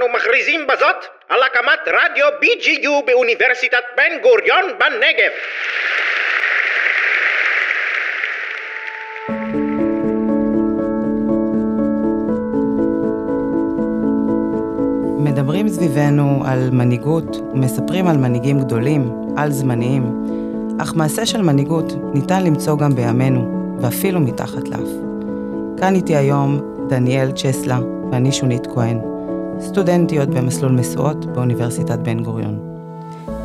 אנו מכריזים בזאת על הקמת רדיו BGU באוניברסיטת בן גוריון בנגב. מדברים סביבנו על מנהיגות ומספרים על מנהיגים גדולים, על זמניים, אך מעשה של מנהיגות ניתן למצוא גם בימינו, ואפילו מתחת לאף. כאן איתי היום דניאל צ'סלה ואני שונית כהן, סטודנטיות במסלול משואות באוניברסיטת בן גוריון.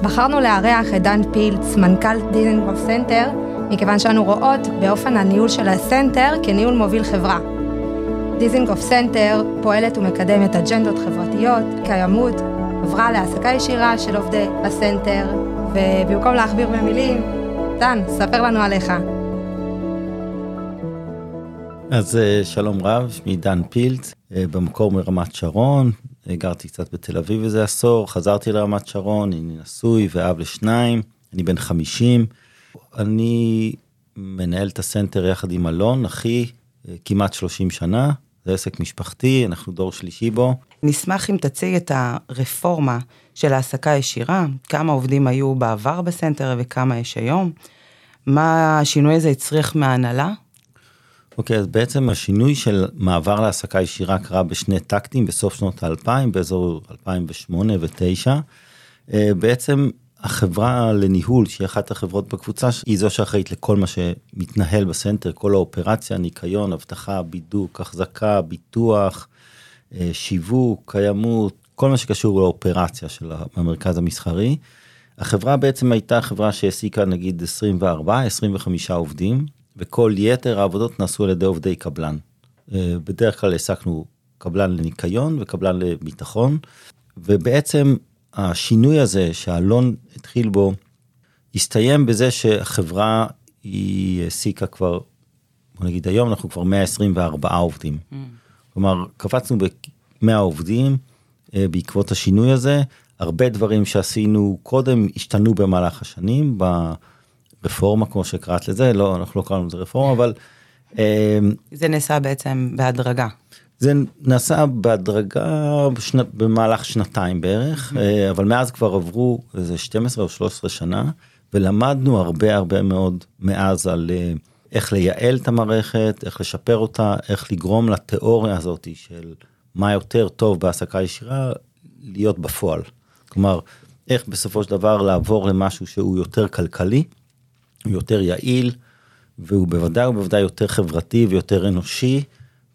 בחרנו לארח את דן פילץ, מנכ"ל דיזנגוף סנטר, מכיוון שאנו רואות באופן הניהול של הסנטר כניהול מוביל חברה. דיזנגוף סנטר פועלת ומקדמת אג'נדות חברתיות, קיימות, עברה להעסקה ישירה של עובדי הסנטר, ובמקום להכביר במילים, דן, ספר לנו עליך. אז אה, שלום רב, שמי דן פילץ, אה, במקור מרמת שרון, גרתי קצת בתל אביב איזה עשור, חזרתי לרמת שרון, אני נשוי ואב לשניים, אני בן 50. אני מנהל את הסנטר יחד עם אלון, אחי, אה, כמעט 30 שנה, זה עסק משפחתי, אנחנו דור שלישי בו. נשמח אם תציג את הרפורמה של העסקה ישירה, כמה עובדים היו בעבר בסנטר וכמה יש היום, מה השינוי הזה הצריך מההנהלה אוקיי, okay, אז בעצם השינוי של מעבר להעסקה ישירה קרה בשני טקטים בסוף שנות האלפיים, באזור 2008 ו-2009. בעצם החברה לניהול, שהיא אחת החברות בקבוצה, היא זו שאחראית לכל מה שמתנהל בסנטר, כל האופרציה, ניקיון, אבטחה, בידוק, החזקה, ביטוח, אה, שיווק, קיימות, כל מה שקשור לאופרציה של המרכז המסחרי. החברה בעצם הייתה חברה שהעסיקה נגיד 24-25 עובדים, וכל יתר העבודות נעשו על ידי עובדי קבלן. אה, בדרך כלל העסקנו קבלן לניקיון וקבלן לביטחון, ובעצם השינוי הזה שאלון התחיל בו, הסתיים בזה שהחברה היא העסיקה כבר, בוא נגיד היום אנחנו כבר 124 עובדים. Mm. כלומר, קפצנו ב-100 עובדים אה, בעקבות השינוי הזה. הרבה דברים שעשינו קודם השתנו במהלך השנים. רפורמה כמו שקראת לזה, לא, אנחנו לא קראנו לזה רפורמה, אבל... אה, זה נעשה בעצם בהדרגה. זה נעשה בהדרגה בשנ... במהלך שנתיים בערך, אה, אבל מאז כבר עברו איזה 12 או 13 שנה, ולמדנו הרבה הרבה מאוד מאז על אה, איך לייעל את המערכת, איך לשפר אותה, איך לגרום לתיאוריה הזאת של מה יותר טוב בהעסקה ישירה, להיות בפועל. כלומר, איך בסופו של דבר לעבור למשהו שהוא יותר כלכלי, יותר יעיל, והוא בוודאי ובוודאי יותר חברתי ויותר אנושי,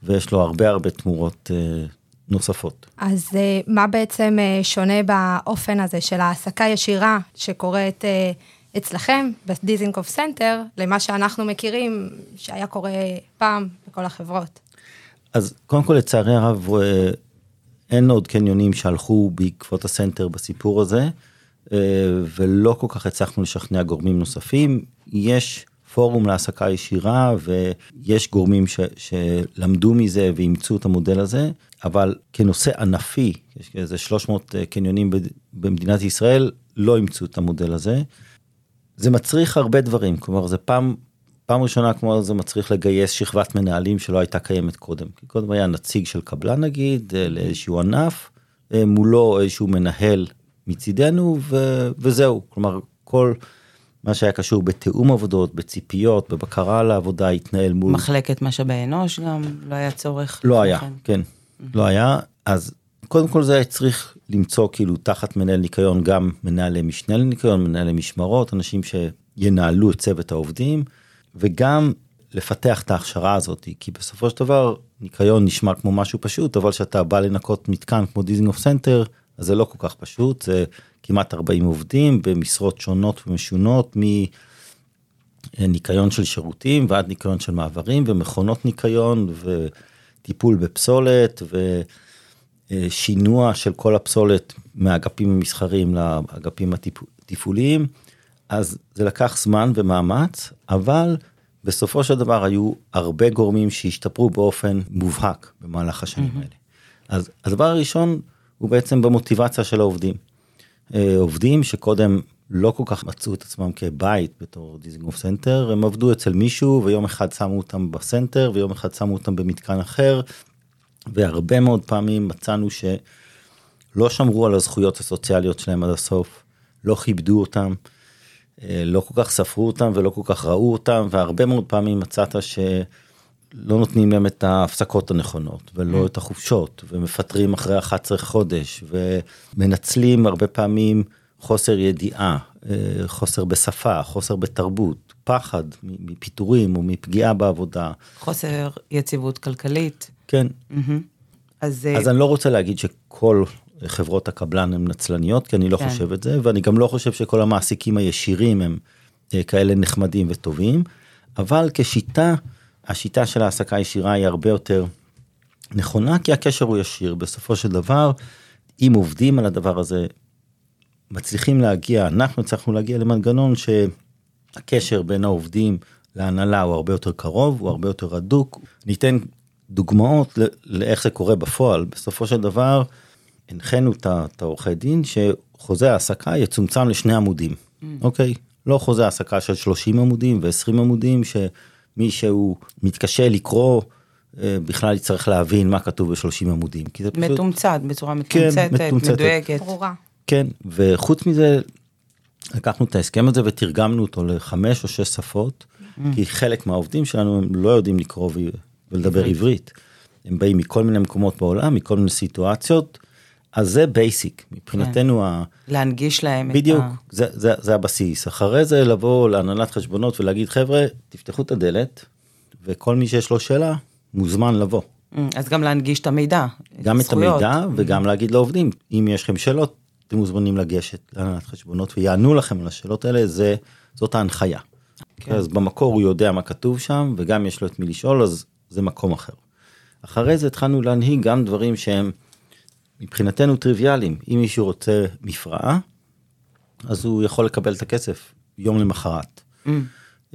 ויש לו הרבה הרבה תמורות אה, נוספות. אז אה, מה בעצם אה, שונה באופן הזה של העסקה ישירה שקורית אצלכם בדיזנגוף סנטר, למה שאנחנו מכירים שהיה קורה פעם בכל החברות? אז קודם כל לצערי הרב אין עוד קניונים שהלכו בעקבות הסנטר בסיפור הזה. ולא כל כך הצלחנו לשכנע גורמים נוספים. יש פורום להעסקה ישירה ויש גורמים ש, שלמדו מזה ואימצו את המודל הזה, אבל כנושא ענפי, יש איזה 300 אה, קניונים במדינת ישראל, לא אימצו את המודל הזה. זה מצריך הרבה דברים, כלומר זה פעם, פעם ראשונה כמו זה מצריך לגייס שכבת מנהלים שלא הייתה קיימת קודם. כי קודם היה נציג של קבלן נגיד, אה, לאיזשהו ענף, מולו איזשהו מנהל מצידנו ו, וזהו, כלומר כל מה שהיה קשור בתיאום עבודות, בציפיות, בבקרה על העבודה התנהל מול... מחלקת משאבי אנוש גם, לא היה צורך? לא היה, כן, כן mm-hmm. לא היה, אז קודם כל זה היה צריך למצוא כאילו תחת מנהל ניקיון גם מנהלי משנה לניקיון, מנהלי משמרות, אנשים שינהלו את צוות העובדים, וגם לפתח את ההכשרה הזאת, כי בסופו של דבר ניקיון נשמע כמו משהו פשוט, אבל כשאתה בא לנקות מתקן כמו דיזינגוף סנטר, אז זה לא כל כך פשוט, זה כמעט 40 עובדים במשרות שונות ומשונות, מניקיון של שירותים ועד ניקיון של מעברים ומכונות ניקיון וטיפול בפסולת ושינוע של כל הפסולת מהאגפים המסחריים לאגפים התפעוליים. אז זה לקח זמן ומאמץ, אבל בסופו של דבר היו הרבה גורמים שהשתפרו באופן מובהק במהלך השנים mm-hmm. האלה. אז הדבר הראשון הוא בעצם במוטיבציה של העובדים. אה, עובדים שקודם לא כל כך מצאו את עצמם כבית בתור דיזינגוף סנטר, הם עבדו אצל מישהו ויום אחד שמו אותם בסנטר ויום אחד שמו אותם במתקן אחר, והרבה מאוד פעמים מצאנו לא שמרו על הזכויות הסוציאליות שלהם עד הסוף, לא כיבדו אותם, אה, לא כל כך ספרו אותם ולא כל כך ראו אותם, והרבה מאוד פעמים מצאת שלא נותנים להם את ההפסקות הנכונות, ולא את החופשות, ומפטרים אחרי 11 חודש, ומנצלים הרבה פעמים חוסר ידיעה, אה, חוסר בשפה, חוסר בתרבות, פחד מפיטורים או מפגיעה בעבודה. חוסר יציבות כלכלית. כן. אז, אז אני לא רוצה להגיד שכל חברות הקבלן הן נצלניות, כי אני לא כן. חושב את זה, ואני גם לא חושב שכל המעסיקים הישירים הם אה, כאלה נחמדים וטובים, אבל כשיטה, השיטה של העסקה ישירה היא הרבה יותר נכונה, כי הקשר הוא ישיר. בסופו של דבר, אם עובדים על הדבר הזה, מצליחים להגיע, אנחנו הצלחנו להגיע למנגנון שהקשר בין העובדים להנהלה הוא הרבה יותר קרוב, הוא הרבה יותר הדוק. ניתן דוגמאות לאיך זה קורה בפועל. בסופו של דבר, הנחינו את העורכי דין שחוזה העסקה יצומצם לשני עמודים, אוקיי? לא חוזה העסקה של 30 עמודים ו-20 עמודים, שמי שהוא מתקשה לקרוא, אה, בכלל יצטרך להבין מה כתוב ב-30 עמודים. כי זה פשוט... מתומצת, בצורה כן, מתומצתת, מתומצתת. מדויקת. ברורה. כן, וחוץ מזה, לקחנו את ההסכם הזה ותרגמנו אותו לחמש או שש שפות, כי חלק מהעובדים שלנו הם לא יודעים לקרוא ולדבר עברית. הם באים מכל מיני מקומות בעולם, מכל מיני סיטואציות, אז זה basic, מבחינתנו ה... להנגיש להם בדיוק, את ה... זה, זה, זה הבסיס. אחרי זה לבוא להנהלת חשבונות ולהגיד, חבר'ה, תפתחו את הדלת, וכל מי שיש לו שאלה, מוזמן לבוא. אז גם להנגיש את המידע. גם את הזכויות. המידע וגם להגיד לעובדים, אם יש לכם שאלות, אתם מוזמנים לגשת להנהלת חשבונות ויענו לכם על השאלות האלה, זה, זאת ההנחיה. כן. אז במקור הוא יודע מה כתוב שם, וגם יש לו את מי לשאול, אז זה מקום אחר. אחרי זה התחלנו להנהיג גם דברים שהם מבחינתנו טריוויאליים. אם מישהו רוצה מפרעה, אז הוא יכול לקבל את הכסף יום למחרת. Mm.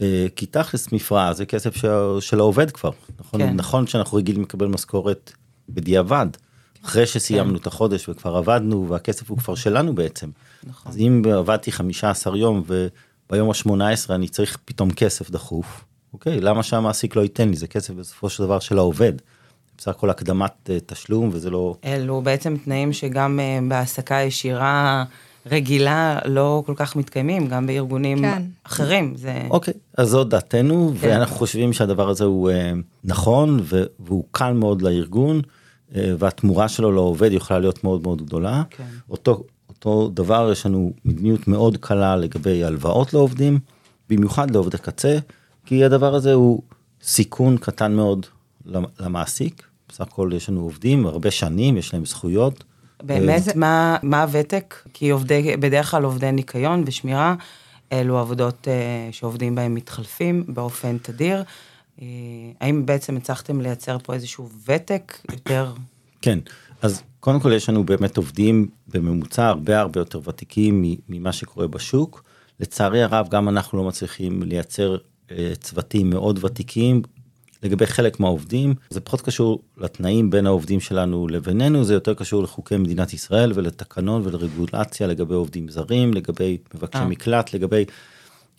אה, כי תכלס מפרעה זה כסף של, של העובד כבר. נכון, כן. נכון שאנחנו רגילים לקבל משכורת בדיעבד, אחרי שסיימנו כן. את החודש וכבר עבדנו והכסף הוא כבר שלנו בעצם. נכון. אז אם עבדתי 15 יום וביום ה-18 אני צריך פתאום כסף דחוף, אוקיי, למה שהמעסיק לא ייתן לי? זה כסף בסופו של דבר של העובד. בסך הכל הקדמת אה, תשלום וזה לא... אלו בעצם תנאים שגם אה, בהעסקה ישירה רגילה לא כל כך מתקיימים, גם בארגונים כן. אחרים. זה... אוקיי, אז זו דעתנו, כן. ואנחנו חושבים שהדבר הזה הוא אה, נכון והוא קל מאוד לארגון, והתמורה שלו לעובד יכולה להיות מאוד מאוד גדולה. כן. אותו, אותו דבר, יש לנו מדיניות מאוד קלה לגבי הלוואות לעובדים, במיוחד לעובדי קצה, כי הדבר הזה הוא סיכון קטן מאוד למעסיק. בסך הכל יש לנו עובדים הרבה שנים, יש להם זכויות. באמת, מה, מה הוותק? כי עובדי, בדרך כלל עובדי ניקיון ושמירה, אלו עבודות אה, שעובדים בהם מתחלפים באופן תדיר. אה, האם בעצם הצלחתם לייצר פה איזשהו ותק יותר? כן, אז קודם כל יש לנו באמת עובדים בממוצע הרבה הרבה יותר ותיקים ממה שקורה בשוק. לצערי הרב גם אנחנו לא מצליחים לייצר אה, צוותים מאוד ותיקים. לגבי חלק מהעובדים זה פחות קשור לתנאים בין העובדים שלנו לבינינו זה יותר קשור לחוקי מדינת ישראל ולתקנון ולרגולציה לגבי עובדים זרים לגבי מבקשי אה. מקלט לגבי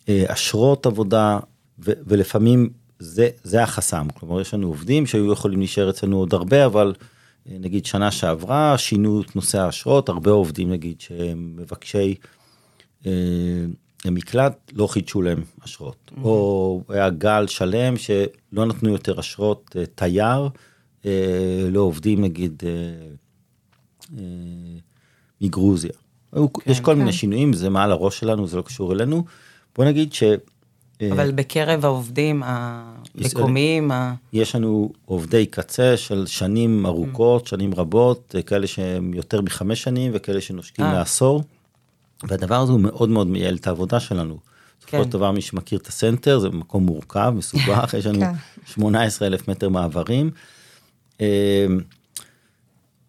אה, אשרות עבודה ו- ולפעמים זה זה החסם כלומר יש לנו עובדים שהיו יכולים להישאר אצלנו עוד הרבה אבל אה, נגיד שנה שעברה שינו את נושא האשרות הרבה עובדים נגיד שהם מבקשי אה, מקלט לא חידשו להם אשרות או היה גל שלם שלא נתנו יותר אשרות אה, תייר אה, לעובדים נגיד אה, אה, מגרוזיה. היו- יש כל מיני שינויים זה מעל הראש שלנו זה לא קשור אלינו. בוא נגיד ש... אה, אבל בקרב העובדים המקומיים. יש לנו עובדי קצה של שנים ארוכות, שנים רבות, אה, כאלה שהם יותר מחמש שנים וכאלה שנושקים אה. לעשור. והדבר הזה הוא מאוד מאוד מייעל את העבודה שלנו. בסופו כן. של דבר מי שמכיר את הסנטר זה מקום מורכב, מסובך, יש לנו כן. 18 אלף מטר מעברים. אה,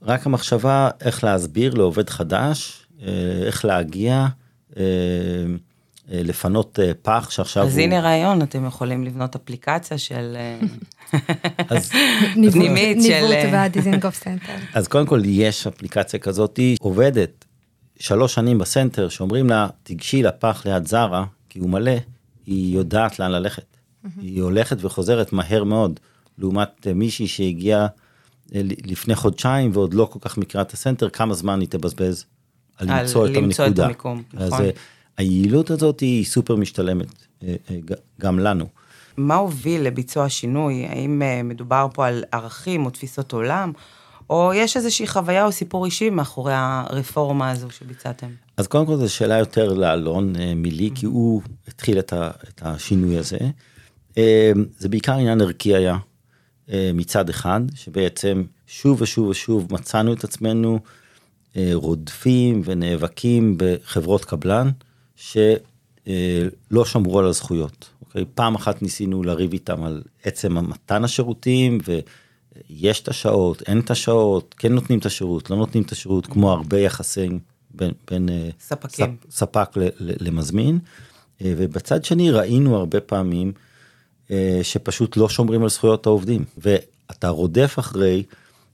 רק המחשבה איך להסביר לעובד חדש, אה, איך להגיע, אה, לפנות פח שעכשיו אז הוא... הנה רעיון, אתם יכולים לבנות אפליקציה של... אז ניווט פנימית של, ניווט בדיזינגוף סנטר. אז קודם כל יש אפליקציה כזאתי עובדת שלוש שנים בסנטר שאומרים לה תיגשי לפח ליד זרה כי הוא מלא היא יודעת לאן ללכת. היא הולכת וחוזרת מהר מאוד לעומת אה, מישהי שהגיעה לפני חודשיים ועוד לא כל כך מכירה את הסנטר, כמה זמן היא תבזבז על על למצוא את למצוא את הנקודה. המיקום, אז נכון. אה, היעילות הזאת היא סופר משתלמת, אה, אה, גם לנו. מה הוביל לביצוע השינוי? האם אה, מדובר פה על ערכים או תפיסות עולם, או יש איזושהי חוויה או סיפור אישי מאחורי הרפורמה הזו שביצעתם? אז קודם כל זו שאלה יותר לאלון אה, מילי, כי הוא התחיל את, ה, את השינוי הזה. אה, זה בעיקר עניין ערכי היה, אה, מצד אחד, שבעצם שוב ושוב ושוב מצאנו את עצמנו רודפים ונאבקים בחברות קבלן, שלא שמרו על הזכויות. אוקיי? פעם אחת ניסינו לריב איתם על עצם מתן השירותים, ויש את השעות, אין את השעות, כן נותנים את השירות, לא נותנים את השירות, כמו הרבה יחסים בין, בין אה, ספקים. ספ, ספק ל, ל, למזמין. אה, ובצד שני ראינו הרבה פעמים אה, שפשוט לא שומרים על זכויות העובדים. ואתה רודף אחרי,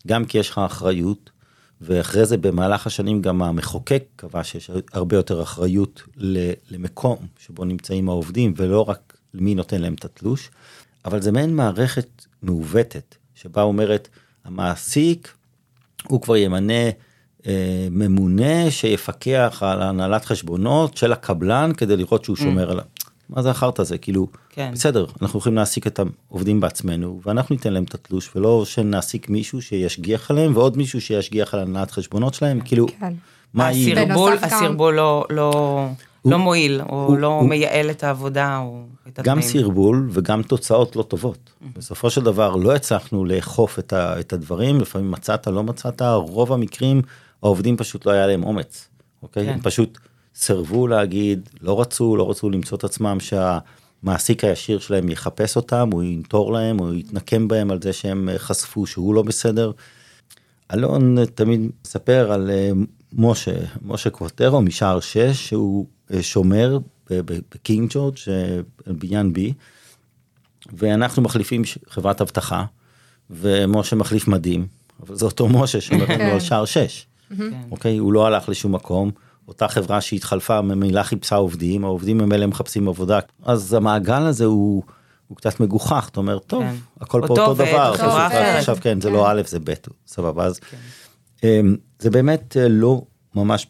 גם כי יש לך אחריות, ואחרי זה במהלך השנים גם המחוקק קבע שיש הרבה יותר אחריות למקום שבו נמצאים העובדים, ולא רק למי נותן להם את התלוש, אבל זה מעין מערכת מעוותת, שבה אומרת, המעסיק, הוא כבר ימנה אה, ממונה שיפקח על הנהלת חשבונות של הקבלן כדי לראות שהוא שומר עליו. מה זה החרטא הזה? כאילו, כן. בסדר, אנחנו יכולים להעסיק את העובדים בעצמנו, ואנחנו ניתן להם את התלוש, ולא שנעסיק מישהו שישגיח עליהם, ועוד מישהו שישגיח על הנהלת חשבונות שלהם, כאילו, כן. מה היא... הסרבול, הסרבול לא, לא, לא מועיל, או הוא- לא הוא- מייעל את העבודה, או את גם התנאים. סרבול וגם תוצאות לא טובות. בסופו של דבר לא הצלחנו לאכוף את, ה, את הדברים, לפעמים מצאת, לא מצאת, רוב המקרים העובדים פשוט לא היה להם אומץ, אוקיי? כן. הם פשוט סירבו להגיד, לא רצו, לא רצו למצוא את עצמם שהמעסיק הישיר שלהם יחפש אותם, הוא ינטור להם, הוא יתנקם בהם על זה שהם חשפו שהוא לא בסדר. אלון תמיד מספר על אה, משה, משה קווטרו משער 6, שהוא אה, שומר בקינג ג'ורג', אה, בניין בי, ואנחנו מחליפים חברת אבטחה, ומשה מחליף מדים, אבל זה אותו משה שאומר לנו על שער 6, אוקיי? הוא לא הלך לשום מקום. אותה חברה שהתחלפה ממילא חיפשה עובדים, העובדים ממילא מחפשים עבודה, אז המעגל הזה הוא, הוא קצת מגוחך, אתה אומר, טוב, כן. הכל פה אותו אותו דבר. עכשיו כן, זה כן. לא א' זה ב', סבבה, אז אמ, זה באמת אה, לא ממש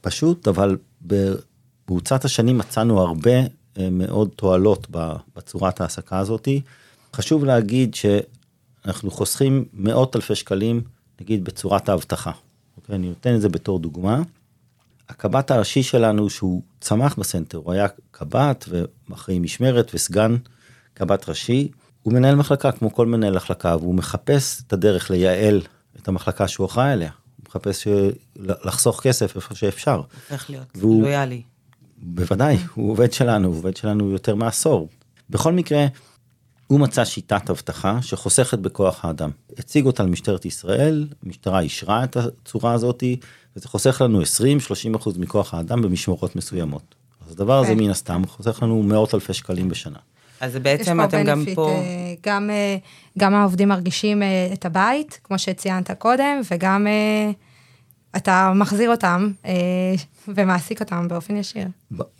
פשוט, אבל בקבוצת השנים מצאנו הרבה אה, מאוד תועלות בצורת ההעסקה הזאתי. חשוב להגיד שאנחנו חוסכים מאות אלפי שקלים, נגיד בצורת האבטחה. אוקיי, אני נותן את זה בתור דוגמה. הקב"ט הראשי שלנו שהוא צמח בסנטר, הוא היה קב"ט ואחראי משמרת וסגן קב"ט ראשי, הוא מנהל מחלקה כמו כל מנהל מחלקה והוא מחפש את הדרך לייעל את המחלקה שהוא אחראי עליה. הוא מחפש ש- לחסוך כסף איפה שאפשר. הופך להיות והוא- לויאלי. בוודאי, הוא עובד שלנו, הוא עובד שלנו יותר מעשור. בכל מקרה, הוא מצא שיטת אבטחה שחוסכת בכוח האדם. הציג אותה למשטרת ישראל, המשטרה אישרה את הצורה הזאתי, וזה חוסך לנו 20-30 אחוז מכוח האדם במשמרות מסוימות. אז הדבר הזה כן. מן הסתם חוסך לנו מאות אלפי שקלים בשנה. אז בעצם אתם גם פה, אה, גם, אה, גם העובדים מרגישים אה, את הבית, כמו שציינת קודם, וגם אתה מחזיר אותם ומעסיק אותם באופן ישיר.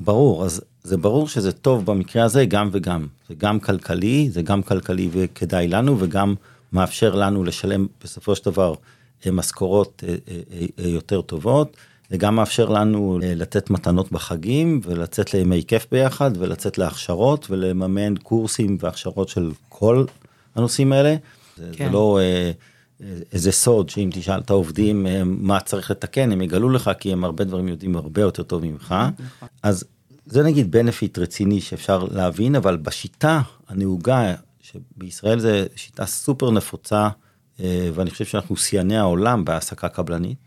ברור, אז זה ברור שזה טוב במקרה הזה גם וגם. זה גם כלכלי, זה גם כלכלי וכדאי לנו, וגם מאפשר לנו לשלם בסופו של דבר משכורות יותר טובות. זה גם מאפשר לנו אה, לתת מתנות בחגים ולצאת לימי כיף ביחד ולצאת להכשרות ולממן קורסים והכשרות של כל הנושאים האלה. כן. זה לא אה, איזה סוד שאם תשאל את העובדים אה, מה צריך לתקן הם יגלו לך כי הם הרבה דברים יודעים הרבה יותר טוב ממך. אז זה נגיד בנפיט רציני שאפשר להבין אבל בשיטה הנהוגה שבישראל זה שיטה סופר נפוצה ואני חושב שאנחנו שיאני העולם בהעסקה קבלנית.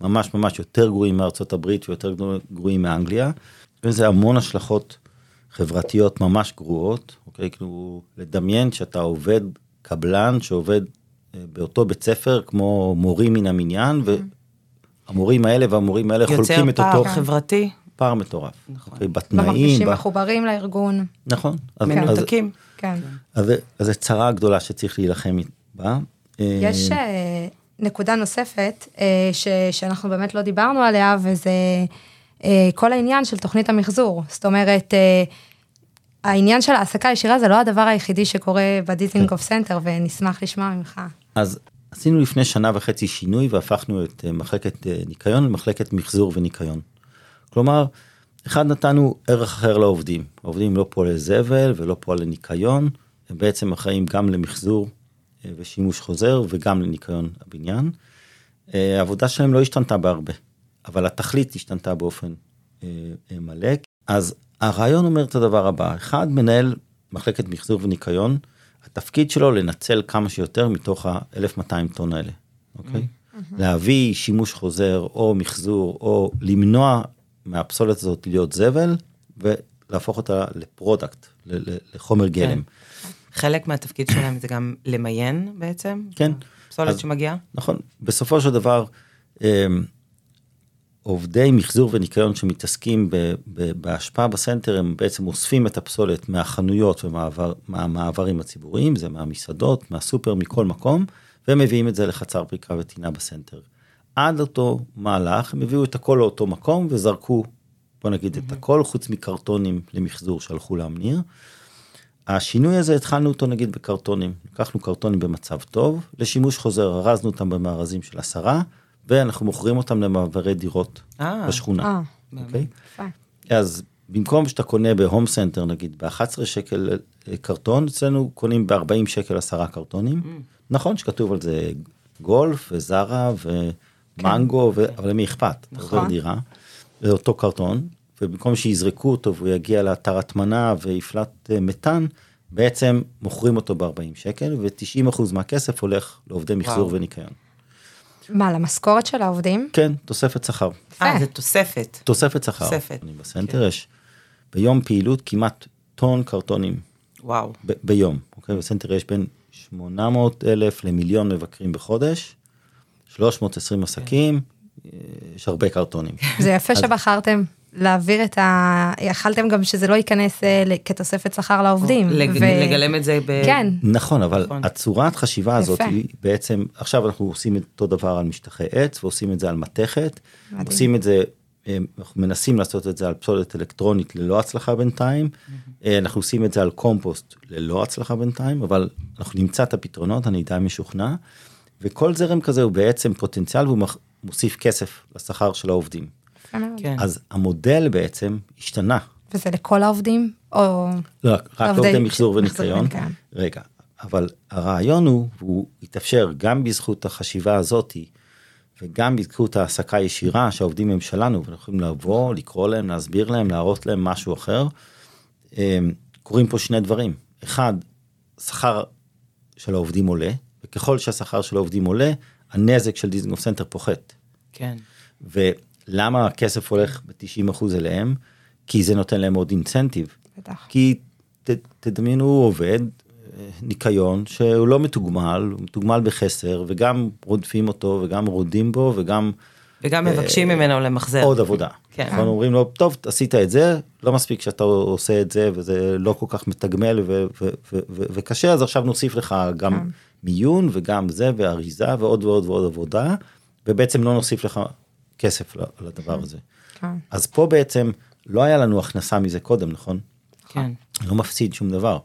ממש ממש יותר גרועים מארצות הברית ויותר גרועים מאנגליה. וזה המון השלכות חברתיות ממש גרועות, אוקיי? כאילו, לדמיין שאתה עובד קבלן שעובד אה, באותו בית ספר כמו מורים מן המניין, והמורים האלה והמורים האלה יוצר חולקים את פער אותו חברתי, פער מטורף. נכון. אוקיי? לא בתנאים. מרגישים ב- מחוברים לארגון. נכון. אז- אז- מנותקים. כן. אז זה- אז זו צרה גדולה שצריך להילחם בה. אה, יש אה, נקודה נוספת אה, ש, שאנחנו באמת לא דיברנו עליה, וזה אה, כל העניין של תוכנית המחזור. זאת אומרת, אה, העניין של העסקה ישירה זה לא הדבר היחידי שקורה בדיזינגוף סנטר, ונשמח לשמוע ממך. אז עשינו לפני שנה וחצי שינוי והפכנו את מחלקת ניקיון למחלקת מחזור וניקיון. כלומר, אחד נתנו ערך אחר לעובדים, העובדים לא פועלי זבל ולא פועלי ניקיון, הם בעצם אחראים גם למחזור ושימוש חוזר וגם לניקיון הבניין. אה, העבודה שלהם לא השתנתה בהרבה, אבל התכלית השתנתה באופן אה, אה, מלא. אז הרעיון אומר את הדבר הבא, אחד מנהל מחלקת מחזור וניקיון, התפקיד שלו לנצל כמה שיותר מתוך ה-1200 טון האלה, אוקיי? להביא שימוש חוזר או מחזור או למנוע מהפסולת הזאת להיות זבל ולהפוך אותה ל product, לחומר גלם. חלק מהתפקיד שלהם זה גם למיין בעצם? כן. פסולת שמגיעה? נכון, בסופו של דבר, אמ, עובדי מחזור וניקיון שמתעסקים ב- ב- בהשפעה בסנטר, הם בעצם אוספים את הפסולת מהחנויות ומהמעברים הציבוריים, זה מהמסעדות, מהסופר, מכל מקום, והם מביאים את זה לחצר פריקה וטעינה בסנטר. עד אותו מהלך, הם הביאו את הכל לאותו מקום וזרקו, בוא נגיד את הכל, חוץ מקרטונים למחזור שהלכו להמניר. השינוי הזה התחלנו אותו נגיד בקרטונים, לקחנו קרטונים במצב טוב, לשימוש חוזר ארזנו אותם במארזים של עשרה, ואנחנו מוכרים אותם למעברי דירות אה, בשכונה, אה, אוקיי? יפה. אז במקום שאתה קונה בהום סנטר נגיד ב-11 שקל אה, קרטון, אצלנו קונים ב-40 שקל עשרה קרטונים. נכון שכתוב על זה גולף וזרה ומנגו, ו... אבל למי אכפת? נכון. דירה, זה אותו קרטון, ובמקום שיזרקו אותו והוא יגיע לאתר הטמנה ויפלט אה, מתאן, בעצם מוכרים אותו ב-40 שקל, ו-90% מהכסף הולך לעובדי מחזור. וניקיון. מה, למשכורת של העובדים? כן, תוספת שכר. אה. זה תוספת. תוספת שכר. תוספת. אני בסנטר יש ביום פעילות כמעט טון קרטונים וואו. ב- ביום. אוקיי? בסנטר יש בין 800 אלף למיליון מבקרים בחודש, 320 עסקים, אה, יש הרבה קרטונים. זה יפה שבחרתם להעביר את ה... יכלתם גם שזה לא ייכנס אה, כתוספת שכר לעובדים. לג- ו- לגלם את זה ב... כן, נכון, אבל נכון. הצורת חשיבה הזאת יפה. היא בעצם, עכשיו אנחנו עושים את אותו דבר על משטחי עץ ועושים את זה על מתכת, מדהים. עושים את זה, אה, אנחנו מנסים לעשות את זה על פסולת אלקטרונית ללא הצלחה בינתיים, אה, אנחנו עושים את זה על קומפוסט ללא הצלחה בינתיים, אבל אנחנו נמצא את הפתרונות, אני די משוכנע, וכל זרם כזה הוא בעצם פוטנציאל והוא מוסיף כסף לשכר של העובדים. כן. אז המודל בעצם השתנה. וזה לכל העובדים? או... לא, רק לעובדי- לעובדי מחזור וניקיון. וניקיון. רגע, אבל הרעיון הוא, והוא התאפשר גם בזכות החשיבה הזאתי, וגם בזכות העסקה ישירה שהעובדים הם שלנו, ואנחנו יכולים לבוא, לקרוא להם, להסביר להם, להראות להם משהו אחר. אמ, קורים פה שני דברים. אחד, שכר של העובדים עולה, וככל שהשכר של העובדים עולה, הנזק של דיזנגוף סנטר פוחת. כן. ולמה הכסף הולך ב-90% אליהם? כי זה נותן להם עוד incentive. בטח. כי ת, תדמיינו עובד אה, ניקיון שהוא לא מתוגמל, הוא מתוגמל בחסר וגם רודפים אותו וגם רודים בו וגם וגם מבקשים ממנו למחזר. עוד עבודה. כן. נכון, אומרים לו, טוב, עשית את זה, לא מספיק שאתה עושה את זה וזה לא כל כך מתגמל וקשה, אז עכשיו נוסיף לך גם מיון וגם זה ואריזה ועוד ועוד ועוד עבודה, ובעצם לא נוסיף לך כסף לדבר הזה. כן. אז פה בעצם לא היה לנו הכנסה מזה קודם, נכון? כן. לא מפסיד שום דבר.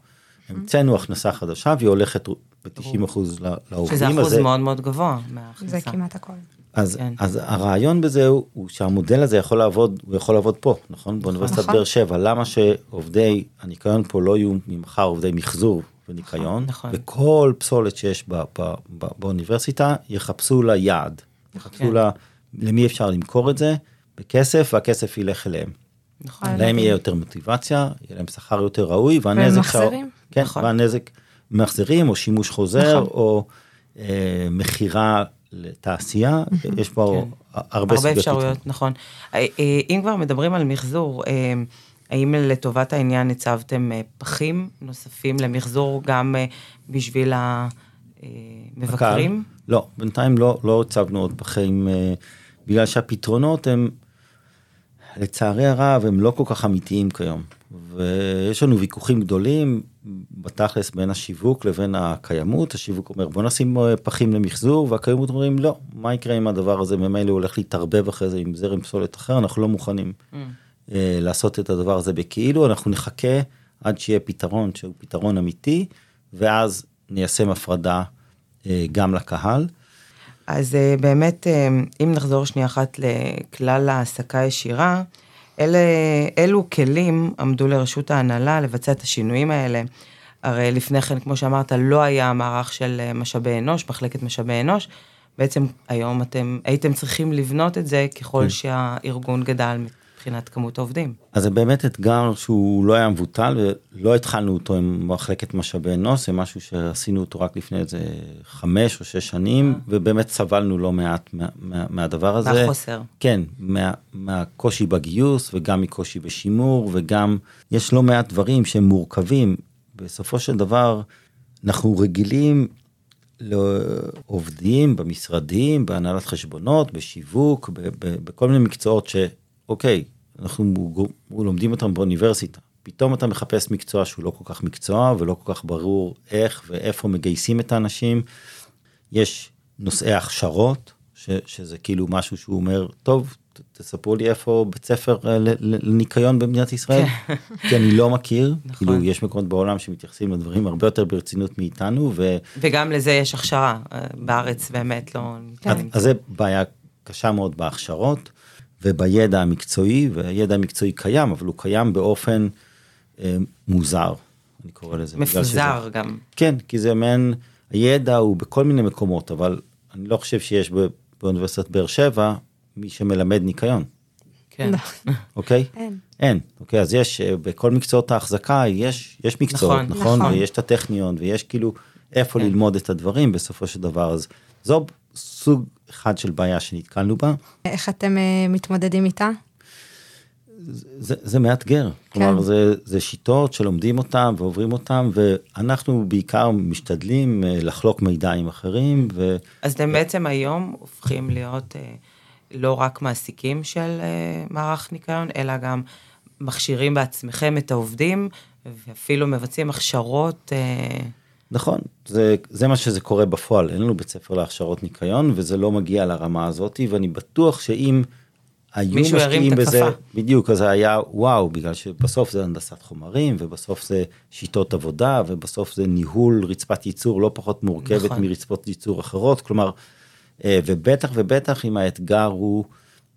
המצאנו הכנסה חדשה והיא הולכת ב-90 אחוז לעובדים. שזה אז אחוז מאוד מאוד גבוה מההכנסה. זה כמעט הכל. אז, כן. אז הרעיון בזה הוא, הוא שהמודל הזה יכול לעבוד, הוא יכול לעבוד פה, נכון? באוניברסיטת נכון. באר שבע. למה שעובדי הניקיון פה לא יהיו ממחר עובדי מחזור וניקיון, נכון. וכל פסולת שיש ב, ב, ב, באוניברסיטה יחפשו לה יעד, יחפשו כן. לה למי אפשר למכור את זה בכסף, והכסף ילך אליהם. נכון. להם יהיה יותר מוטיבציה, יהיה להם שכר יותר ראוי, והנזק... וממחזרים. כן, נכון. והנזק ממחזרים או שימוש חוזר, נכון. או אה, מכירה לתעשייה, יש פה הרבה הרבה סוגי אפשרויות. נכון. אה, אה, אם כבר מדברים על מחזור, אה, האם לטובת העניין הצבתם פחים נוספים למחזור גם בשביל המבקרים? הקהל? לא, בינתיים לא, לא הצבנו עוד פחים, בגלל שהפתרונות הם, לצערי הרב, הם לא כל כך אמיתיים כיום. ויש לנו ויכוחים גדולים בתכלס בין השיווק לבין הקיימות. השיווק אומר בוא נשים אה, פחים למחזור, והקיימות אומרים לא, מה יקרה עם הדבר הזה, ממילא הולך להתערבב אחרי זה עם זרם פסולת אחר, אנחנו לא מוכנים אה, לעשות את הדבר הזה בכאילו, אנחנו נחכה עד שיהיה פתרון שהוא פתרון אמיתי, ואז ניישם הפרדה אה, גם לקהל. אז אה, באמת, אה, אם נחזור שנייה אחת לכלל העסקה ישירה, אלה, אילו כלים עמדו לרשות ההנהלה לבצע את השינויים האלה. הרי לפני כן, כמו שאמרת, לא היה מערך של משאבי אנוש, מחלקת משאבי אנוש. בעצם היום אתם הייתם צריכים לבנות את זה ככל כן. שהארגון גדל מבחינת כמות העובדים. אז זה באמת אתגר שהוא לא היה מבוטל ולא התחלנו אותו עם מחלקת משאבי אנוש, זה משהו שעשינו אותו רק לפני איזה חמש או שש שנים, ובאמת סבלנו לא מעט מה, מה, מהדבר הזה. מהחוסר. כן, מה, מהקושי בגיוס וגם מקושי בשימור וגם יש לא מעט דברים שהם מורכבים. בסופו של דבר אנחנו רגילים לעובדים במשרדים, בהנהלת חשבונות, בשיווק, ב- ב- בכל מיני מקצועות שאוקיי, אנחנו לומדים אותם באוניברסיטה. פתאום אתה מחפש מקצוע שהוא לא כל כך מקצוע ולא כל כך ברור איך ואיפה מגייסים את האנשים. יש נושאי הכשרות, ש, שזה כאילו משהו שהוא אומר, טוב, תספרו לי איפה בית ספר אה, לניקיון במדינת ישראל, כן. כי אני לא מכיר, נכון. כאילו יש מקומות בעולם שמתייחסים לדברים הרבה יותר ברצינות מאיתנו. ו... וגם לזה יש הכשרה, אה, בארץ באמת לא... אז, אז זה בעיה קשה מאוד בהכשרות ובידע המקצועי, והידע המקצועי קיים, אבל הוא קיים באופן אה, מוזר, אני קורא לזה. מפוזר שזה... גם. כן, כי זה מעין, הידע הוא בכל מיני מקומות, אבל אני לא חושב שיש באוניברסיטת באר שבע מי שמלמד ניקיון. כן. אוקיי? אין. אין. אוקיי, אז יש, אה, בכל מקצועות ההחזקה יש, יש מקצועות, נכון? נכון, נכון. ויש את הטכניון, ויש כאילו איפה כן. ללמוד את הדברים בסופו של דבר. אז זו סוג אחד של בעיה שנתקלנו בה. איך אתם uh, מתמודדים איתה? זה, זה מאתגר, כן. כלומר זה, זה שיטות שלומדים אותם ועוברים אותם ואנחנו בעיקר משתדלים uh, לחלוק מידע עם אחרים. ו... אז אתם בעצם היום הופכים להיות... Uh... לא רק מעסיקים של מערך ניקיון, אלא גם מכשירים בעצמכם את העובדים, ואפילו מבצעים הכשרות. נכון, זה, זה מה שזה קורה בפועל, אין לנו בית ספר להכשרות ניקיון, וזה לא מגיע לרמה הזאת, ואני בטוח שאם היו משקיעים בזה, בדיוק, אז זה היה וואו, בגלל שבסוף זה הנדסת חומרים, ובסוף זה שיטות עבודה, ובסוף זה ניהול רצפת ייצור לא פחות מורכבת נכון. מרצפות ייצור אחרות, כלומר, אה, ובטח ובטח אם האתגר הוא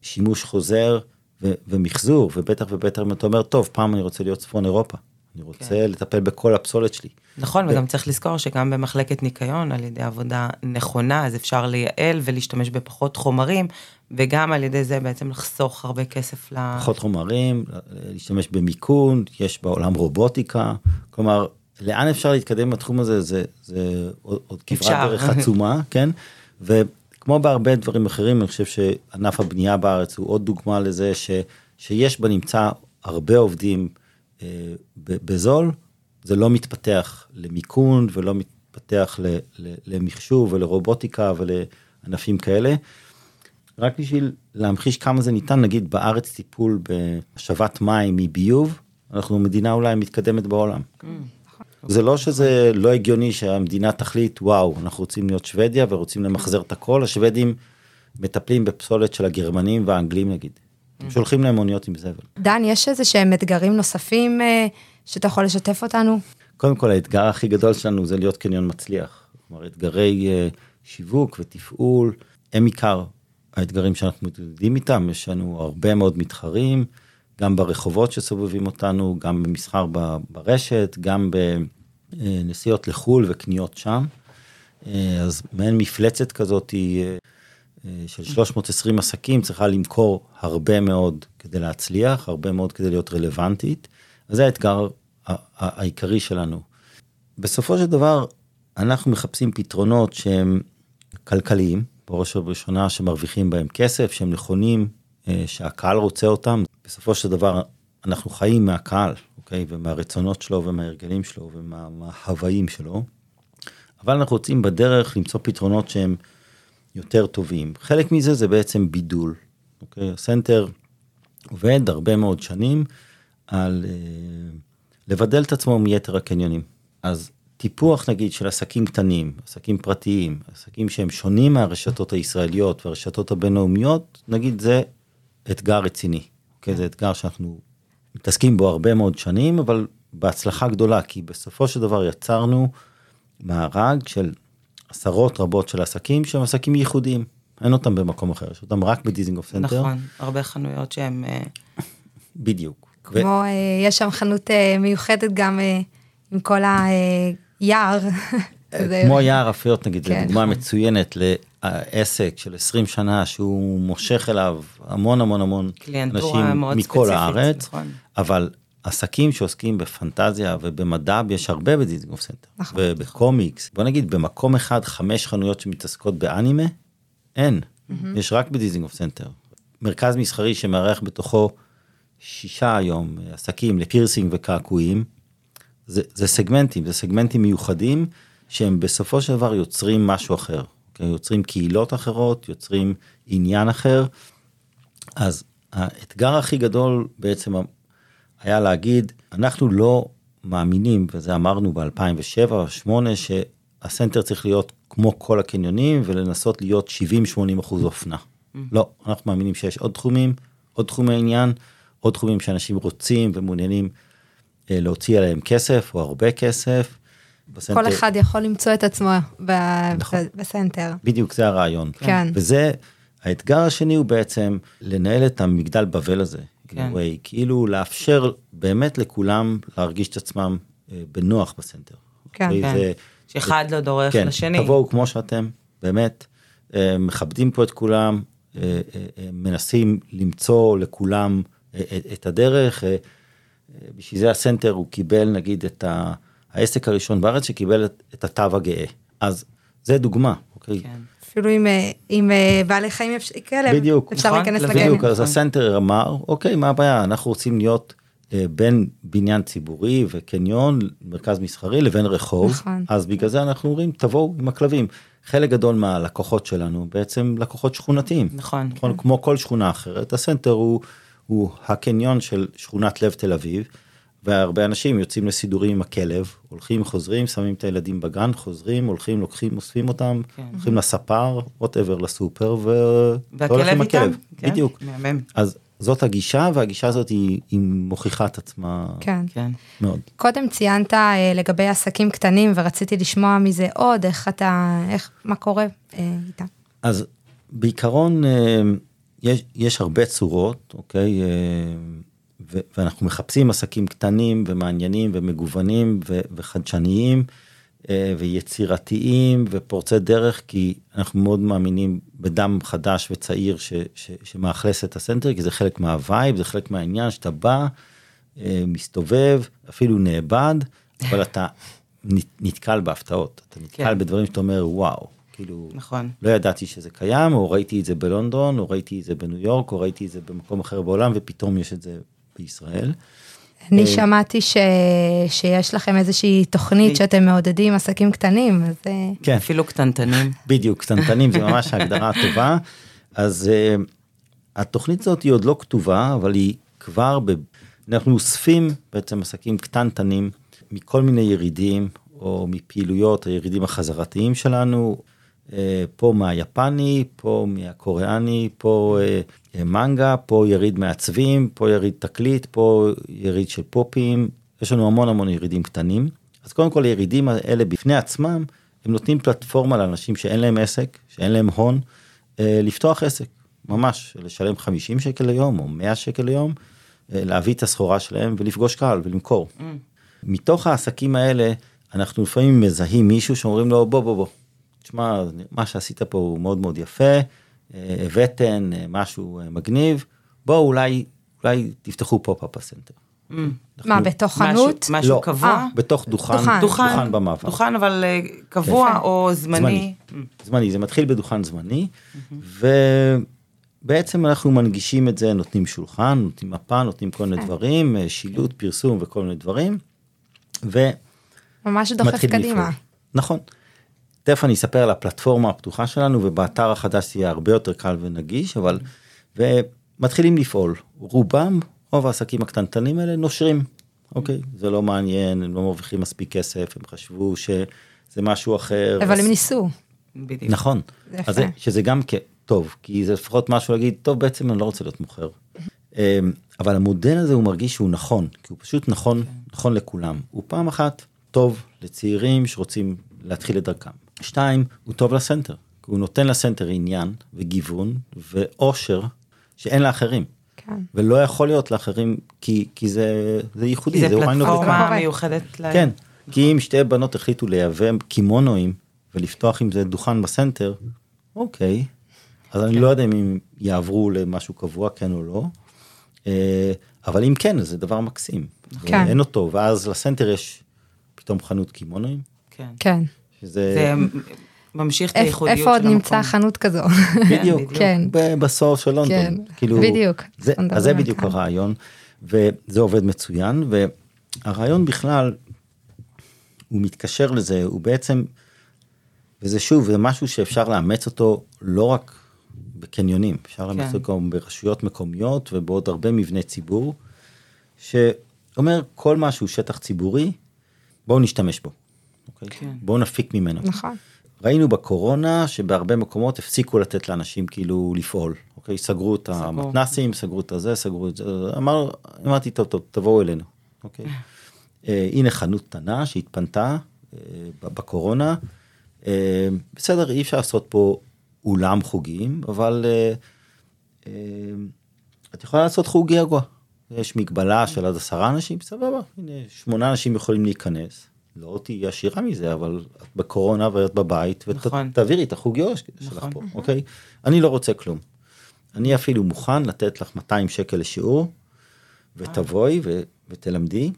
שימוש חוזר ו- ומחזור, ובטח ובטח אם אתה אומר, טוב, פעם אני רוצה להיות צפון אירופה, אני רוצה כן. לטפל בכל הפסולת שלי. נכון, ו... וגם צריך לזכור שגם במחלקת ניקיון, על ידי עבודה נכונה, אז אפשר לייעל ולהשתמש בפחות חומרים, וגם על ידי זה בעצם לחסוך הרבה כסף ל... פחות חומרים, להשתמש במיכון, יש בעולם רובוטיקה, כלומר, לאן אפשר להתקדם בתחום הזה, זה, זה עוד כברת דרך עצומה, כן? ו... כמו בהרבה דברים אחרים, אני חושב שענף הבנייה בארץ הוא עוד דוגמה לזה ש, שיש בנמצא הרבה עובדים בזול, זה לא מתפתח למיכון ולא מתפתח ל, ל, למחשוב ולרובוטיקה ולענפים כאלה. רק בשביל להמחיש כמה זה ניתן, נגיד בארץ טיפול בהשבת מים מביוב, אנחנו מדינה אולי מתקדמת בעולם. Mm. זה לא שזה לא הגיוני שהמדינה תחליט, וואו, אנחנו רוצים להיות שוודיה ורוצים למחזר את הכל, השוודים מטפלים בפסולת של הגרמנים והאנגלים נגיד. הם שולחים להם מוניות עם זבל. דן, יש איזה שהם אתגרים נוספים אה, שאתה יכול לשתף אותנו? קודם כל, האתגר הכי גדול שלנו זה להיות קניון מצליח. כלומר, אתגרי אה, שיווק ותפעול, הם עיקר האתגרים שאנחנו מתמודדים איתם, יש לנו הרבה מאוד מתחרים. גם ברחובות שסובבים אותנו, גם במסחר ברשת, גם בנסיעות לחו"ל וקניות שם. אז מעין מפלצת כזאת אה, של 320 עסקים צריכה למכור הרבה מאוד כדי להצליח, הרבה מאוד כדי להיות רלוונטית. אז זה האתגר העיקרי שלנו. בסופו של דבר, אנחנו מחפשים פתרונות שהם כלכליים, בראש ובראשונה שמרוויחים בהם כסף, שהם נכונים, אה, שהקהל רוצה אותם. בסופו של דבר אנחנו חיים מהקהל, אוקיי? ומהרצונות שלו ומההרגלים שלו ומההוואים שלו. אבל אנחנו רוצים בדרך למצוא פתרונות שהם יותר טובים. חלק מזה זה בעצם בידול, אוקיי? הסנטר עובד הרבה מאוד שנים על אה, לבדל את עצמו מיתר הקניונים. אז טיפוח נגיד של עסקים קטנים, עסקים פרטיים, עסקים שהם שונים מהרשתות הישראליות והרשתות הבינלאומיות, נגיד זה אתגר רציני. אוקיי? זה אתגר שאנחנו מתעסקים בו הרבה מאוד שנים, אבל בהצלחה גדולה, כי בסופו של דבר יצרנו מארג של עשרות רבות של עסקים שהם עסקים ייחודיים. אין אותם במקום אחר, יש אותם רק בדיזינגוף סנטר. נכון, הרבה חנויות שהן... אה, בדיוק. ו- כמו, אה, יש שם חנות אה, מיוחדת גם עם כל היער. כמו יער הפיות נגיד, כן, זו דוגמה נכון. מצוינת לעסק של 20 שנה שהוא מושך אליו המון המון המון אנשים מכל ספציפית, הארץ, נכון. אבל עסקים שעוסקים בפנטזיה ובמדע יש הרבה בדיזינגוף סנטר, נכון. ובקומיקס, בוא נגיד במקום אחד חמש חנויות שמתעסקות באנימה, אין, יש רק בדיזינגוף סנטר. מרכז מסחרי שמארח בתוכו שישה היום עסקים לפירסינג וקעקועים, זה, זה סגמנטים, זה סגמנטים מיוחדים שהם בסופו של דבר יוצרים משהו אחר. Okay? יוצרים קהילות אחרות, יוצרים עניין אחר. אז האתגר הכי גדול בעצם היה להגיד, אנחנו לא מאמינים, וזה אמרנו ב-2007 או 2008, שהסנטר צריך להיות כמו כל הקניונים ולנסות להיות 70-80 אחוז אופנה. לא, אנחנו מאמינים שיש עוד תחומים, עוד תחומי עניין, עוד תחומים שאנשים רוצים ומעוניינים אה, להוציא עליהם כסף או הרבה כסף. בסנטר, כל אחד יכול למצוא את עצמו ב- נכון. בסנטר. בדיוק זה הרעיון. כן. וזה, האתגר השני הוא בעצם לנהל את המגדל בבל הזה. כן. כן. כאילו לאפשר באמת לכולם להרגיש את עצמם אה, בנוח בסנטר. כן. אוקיי? כן. זה- שאחד לא דורך כן, לשני. תבואו כמו שאתם, באמת, אה, מכבדים פה את כולם, אה, מנסים למצוא לכולם את הדרך. בשביל זה הסנטר הוא קיבל נגיד את ה- העסק הראשון בארץ שקיבל את, את התו הגאה. אז זה דוגמה, אוקיי? כן. אפילו עם, אה, עם אה, בעלי חיים, כלב, בדיוק. אפשר נכון, להיכנס כלבים. לגנים. בדיוק, אז נכון. הסנטר אמר, אוקיי, מה הבעיה? אנחנו רוצים להיות אה, בין בניין ציבורי וקניון, מרכז מסחרי, לבין רחוב. נכון. אז בגלל זה אנחנו אומרים, תבואו עם הכלבים. חלק גדול מהלקוחות שלנו בעצם לקוחות שכונתיים. נכון. נכון, כמו כל שכונה אחרת, הסנטר הוא, הוא הקניון של שכונת לב תל אביב, והרבה אנשים יוצאים לסידורים עם הכלב, הולכים, חוזרים, שמים את הילדים בגן, חוזרים, הולכים, לוקחים, אוספים אותם, כן. הולכים לספר, ווטאבר, לסופר, ו... והכלב איתם. הכלב. כן, בדיוק. מהמם. אז זאת הגישה, והגישה הזאת היא, היא מוכיחה את עצמה כן. כן. מאוד. קודם ציינת אה, לגבי עסקים קטנים ורציתי לשמוע מזה עוד, איך אתה, איך, מה קורה אה, איתם. אז בעיקרון אה, יש, יש הרבה צורות, אוקיי? ו- ואנחנו מחפשים עסקים קטנים ומעניינים ומגוונים ו- וחדשניים אה, ויצירתיים ופורצי דרך, כי אנחנו מאוד מאמינים בדם חדש וצעיר ש- ש- שמאכלס את הסנטר, כי זה חלק מה vibe, זה חלק מהעניין שאתה בא, אה, מסתובב, אפילו נאבד, אבל אתה נת- נתקל בהפתעות, אתה נתקל כן. בדברים שאתה אומר וואו, כאילו, נכון. לא ידעתי שזה קיים, או ראיתי את זה בלונדון, או ראיתי את זה בניו יורק, או ראיתי את זה במקום אחר בעולם, ופתאום יש את זה בישראל. אני אה, שמעתי ש... שיש לכם איזושהי תוכנית שאתם מעודדים עסקים קטנים, אז אה, כן, אפילו קטנטנים. בדיוק, קטנטנים זה ממש ההגדרה הטובה. אז uh, התוכנית הזאת היא עוד לא כתובה, אבל היא כבר, ב... אנחנו אוספים בעצם עסקים קטנטנים מכל מיני ירידים, או מפעילויות הירידים החזרתיים שלנו, פה מהיפני, פה מהקוריאני, פה uh, מנגה, פה יריד מעצבים, פה יריד תקליט, פה יריד של פופים, יש לנו המון המון ירידים קטנים. אז קודם כל הירידים האלה בפני עצמם, הם נותנים פלטפורמה לאנשים שאין להם עסק, שאין להם הון, אה, לפתוח עסק, ממש, לשלם 50 שקל ליום או 100 שקל ליום, אה, להביא את הסחורה שלהם ולפגוש קהל ולמכור. מתוך העסקים האלה, אנחנו לפעמים מזהים מישהו שאומרים לו, בוא, בוא, בוא, תשמע, מה שעשית פה הוא מאוד מאוד יפה, אה, הבאתם אה, משהו אה, מגניב, בוא, אולי, אולי תפתחו pop-up בסנטר. מה, בתוך חנות? משהו לא, קבוע? בתוך דוכן, דוכן. דוכן במעבר. דוכן אבל קבוע. או זמני. זמני. זמני, זה מתחיל בדוכן זמני, ובעצם אנחנו מנגישים את זה, נותנים שולחן, נותנים מפה, נותנים כל מיני דברים, אה, שילוט, פרסום וכל מיני דברים, ומתחיל ממש דוחף לפעול. קדימה. נכון. תכף אני אספר על הפלטפורמה הפתוחה שלנו, ובאתר החדש יהיה הרבה יותר קל ונגיש, אבל, ומתחילים לפעול. רובם, רוב העסקים הקטנטנים האלה נושרים, אוקיי? זה לא מעניין, הם לא מרוויחים מספיק כסף, הם חשבו שזה משהו אחר. אבל אז- הם ניסו. בדיוק. נכון. אז זה, שזה גם טוב, כי זה לפחות משהו להגיד, טוב, בעצם אני לא רוצה להיות מוכר. אמ, אבל המודל הזה הוא מרגיש שהוא נכון, כי הוא פשוט נכון, נכון לכולם. הוא פעם אחת טוב לצעירים שרוצים להתחיל את דרכם. שתיים, הוא טוב לסנטר, כי הוא נותן לסנטר עניין וגיוון ואושר שאין לאחרים. כן. ולא יכול להיות לאחרים, כי, כי זה, זה ייחודי, כי זה kind. פלטפורמה קורה. מיוחדת להם. כן, כי אם שתי בנות החליטו לייבא קימונואים ולפתוח עם זה דוכן בסנטר, אוקיי, אז אני לא יודע אם הם יעברו למשהו קבוע, כן או לא, אה, אבל אם כן, אז זה דבר מקסים. כן. אין אותו, ואז לסנטר יש פתאום חנות קימונואים, כן. כן. שזה זה ממשיך את הייחודיות איפה עוד של נמצא המקום. חנות כזו? בדיוק, כן. בסוף של לונדון, כן, כאילו, בדיוק. זה, אז זה בדיוק כאן. הרעיון, וזה עובד מצוין, והרעיון בכלל, הוא מתקשר לזה, הוא בעצם, וזה שוב, זה משהו שאפשר לאמץ אותו לא רק בקניונים, אפשר לאמץ כן. אותו גם ברשויות מקומיות ובעוד הרבה מבני ציבור, שאומר כל מה שהוא שטח ציבורי, בואו נשתמש בו, כן. בואו נפיק ממנו. נכון. ראינו בקורונה שבהרבה מקומות הפסיקו לתת לאנשים כאילו לפעול, אוקיי? סגרו את המתנסים, סגרו את הזה, סגרו את זה, אמר, אמרתי, טוב, טוב, תבואו אלינו, אוקיי? אה, הנה חנות קטנה שהתפנתה אה, בקורונה, אה, בסדר, אי אפשר לעשות פה אולם חוגים, אבל אה, אה, את יכולה לעשות חוג יגוע. יש מגבלה של עד עשרה אנשים, סבבה, הנה, שמונה אנשים יכולים להיכנס. לא תהיי עשירה מזה, אבל את בקורונה ואת בבית, נכון. ותעבירי את החוג שלך נכון. פה, אוקיי? אני לא רוצה כלום. אני אפילו מוכן לתת לך 200 שקל לשיעור, ותבואי ו- ותלמדי,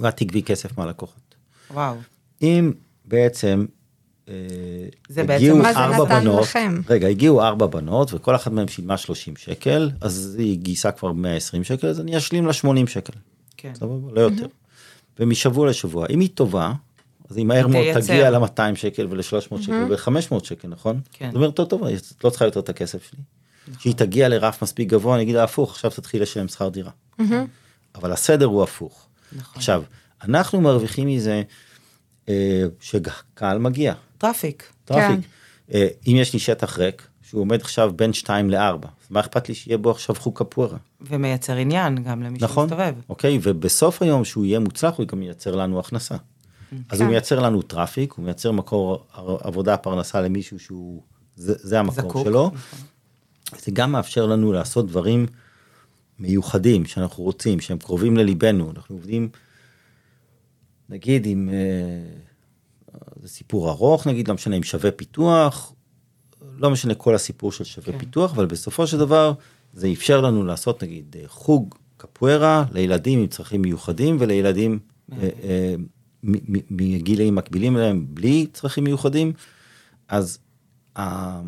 ואת תגבי כסף מהלקוחות. וואו. אם בעצם אה, זה הגיעו בעצם- מה זה ארבע נתן בנות, לכם? רגע, הגיעו ארבע בנות וכל אחת מהן שילמה 30 שקל, אז היא גייסה כבר 120 שקל, אז אני אשלים לה 80 שקל, כן. סבבה? לא יותר. ומשבוע לשבוע, אם היא טובה, אז היא מהר מאוד. תגיע ל-200 שקל ול-300 שקל ול-500 שקל, נכון? כן. זאת אומרת, טוב, טוב, את לא צריכה יותר את הכסף שלי. כשהיא תגיע לרף מספיק גבוה, אני אגיד לה הפוך, עכשיו תתחיל לשלם שכר דירה. אבל הסדר הוא הפוך. נכון. עכשיו, אנחנו מרוויחים מזה אה, שקהל מגיע, traffic. traffic. אה, אם יש לי שטח ריק, שהוא עומד עכשיו בין 2 ל-4, אז מה אכפת לי שיהיה בו עכשיו חוג קפוארה? ומייצר עניין גם למי נכון? שמסתובב. אוקיי, ובסוף היום שהוא יהיה מוצלח, הוא גם ייצר לנו הכנסה. אז הוא כן. מייצר לנו traffic, הוא מייצר מקור עבודה, פרנסה למישהו שהוא, זה, זה המקום זקוק. שלו. נכון. זה גם מאפשר לנו לעשות דברים מיוחדים שאנחנו רוצים, שהם קרובים לליבנו. אנחנו עובדים, נגיד, עם... אה, זה סיפור ארוך, נגיד, לא משנה, עם שווה פיתוח, לא משנה כל הסיפור של שווה כן. פיתוח, אבל בסופו של דבר זה אפשר לנו לעשות, נגיד, אה, חוג קפוארה לילדים עם צרכים מיוחדים ולילדים אה, אה, מגילאים מקבילים אליהם בלי צרכים מיוחדים. אז ה-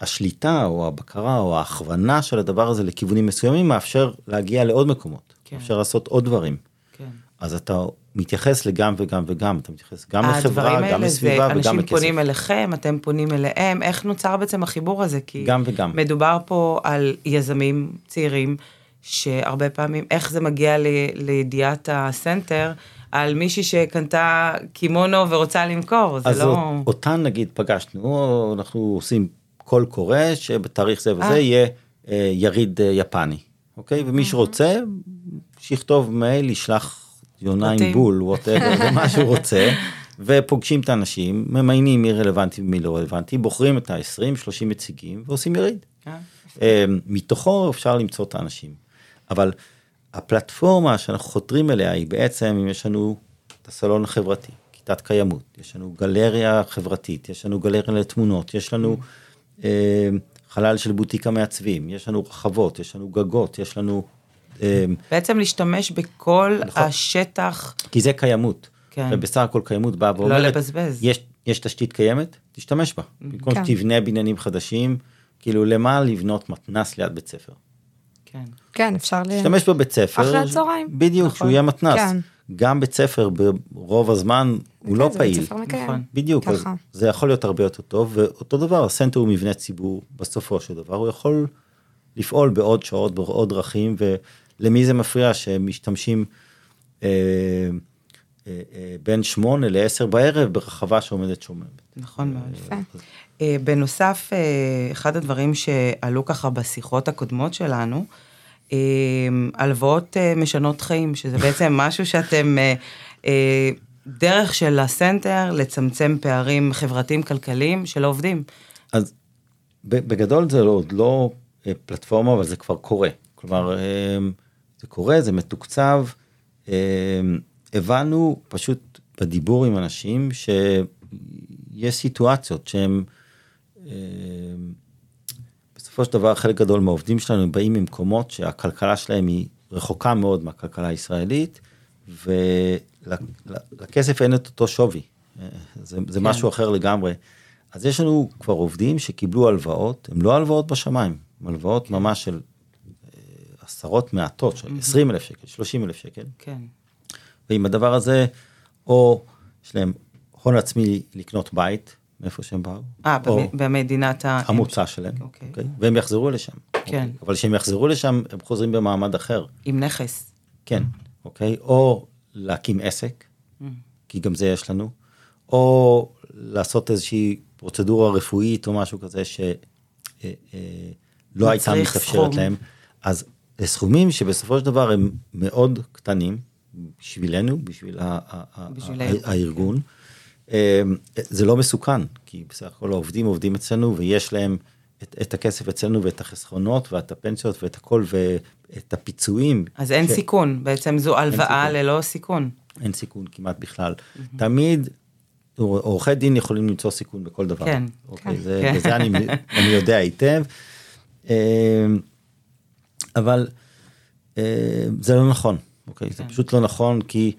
השליטה או הבקרה או ההכוונה של הדבר הזה לכיוונים מסוימים מאפשר להגיע לעוד מקומות, כן. מאפשר לעשות עוד דברים. כן. אז אתה מתייחס לגם וגם וגם, אתה מתייחס גם לחברה, גם לסביבה וגם אנשים לכסף. פונים אליכם, אתם פונים אליהם, איך נוצר בעצם החיבור הזה? כי גם וגם. מדובר פה על יזמים צעירים, שהרבה פעמים, איך זה מגיע ל, לידיעת הסנטר, על מישהי שקנתה קימונו ורוצה למכור, זה אז לא... אות- אותן נגיד פגשנו, אנחנו עושים קול קורא שבתאריך זה וזה אה. יהיה אה, יריד אה, יפני, אוקיי? ומי שרוצה, שיכתוב מייל, ישלח יונה עם. בול, whatever, זה מה שהוא רוצה, ופוגשים את האנשים, ממיינים מי רלוונטי ומי לא רלוונטי, בוחרים את ה-20-30 מציגים ועושים יריד. אה, אה, מתוכו אפשר למצוא את האנשים. אבל הפלטפורמה שאנחנו חותרים אליה היא בעצם, אם יש לנו את הסלון החברתי, כיתת קיימות, יש לנו גלריה חברתית, יש לנו גלריה לתמונות, יש לנו אה, חלל של בוטיק המעצבים, יש לנו רחבות, יש לנו גגות, יש לנו... אה, בעצם להשתמש בכל נכון. השטח, כי זה קיימות. כן. ובסך הכל קיימות באה ואומרת, לבזבז. יש, יש תשתית קיימת, תשתמש בה. במקום כן. שתבנה בניינים חדשים, כאילו למה לבנות מתנס ליד בית ספר? כן. כן, אפשר ל... להשתמש בבית ספר. אחרי הצהריים. בדיוק, נכון. שהוא יהיה מתנ"ס. כן. גם בית ספר ברוב הזמן הוא לא כן, זה בית פעיל. ספר מקיים. נכון. בדיוק, אז ככה. זה יכול להיות הרבה יותר טוב, ואותו דבר, הסנטר הוא מבנה ציבור, בסופו של דבר, הוא יכול לפעול בעוד שעות, בעוד דרכים, ולמי זה מפריע שהם משתמשים אה, אה, אה, בין שמונה לעשר בערב ברחבה שעומדת שוממת. נכון מאוד. יפה. אה, בנוסף, אה, אחד הדברים שעלו ככה בשיחות הקודמות שלנו, אה, הלוואות אה, משנות חיים, שזה בעצם משהו שאתם אה, אה, דרך של הסנטר לצמצם פערים חברתיים כלכליים של העובדים. אז בגדול זה עוד לא אה, פלטפורמה, אבל זה כבר קורה. כלומר, אה, זה קורה, זה מתוקצב. אה, הבנו פשוט בדיבור עם אנשים שיש סיטואציות שהם, אה, בסופו של דבר חלק גדול מהעובדים שלנו הם באים ממקומות שהכלכלה שלהם היא רחוקה מאוד מהכלכלה הישראלית, ולכסף אין את אותו שווי. זה, זה כן. משהו אחר לגמרי. אז יש לנו כבר עובדים שקיבלו הלוואות, הן לא הלוואות בשמיים, הלוואות ממש של עשרות מעטות, של 20 אלף שקל, 30 אלף שקל, כן. ועם הדבר הזה, או יש להם הון עצמי לקנות בית, מאיפה שהם באו, אה, במדינת ה... המוצא שלהם, אוקיי. אוקיי? והם יחזרו לשם. כן. אוקיי? אבל כשהם יחזרו לשם, הם חוזרים במעמד אחר, עם נכס. כן, אוקיי? או להקים עסק. כי גם זה יש לנו, או לעשות איזושהי פרוצדורה רפואית או משהו כזה שלא הייתה מצריך מתאפשרת סכום. להם. אז סכומים שבסופו של דבר הם מאוד קטנים בשבילנו, בשביל, ה- ה- ה- בשביל הארגון. אה, זה לא מסוכן, כי בסך הכל העובדים עובדים אצלנו ויש להם את, את הכסף אצלנו ואת החסכונות ואת הפנסיות ואת הכל ואת הפיצויים. אז אין ש- סיכון, בעצם זו הלוואה סיכון. ללא סיכון. אין סיכון כמעט בכלל. תמיד עורכי דין יכולים למצוא סיכון בכל דבר. כן, אוקיי, כן. זה, כן. וזה אני, אני יודע היטב. אה, אבל אה, זה לא נכון, אוקיי? זה כן. פשוט לא נכון כי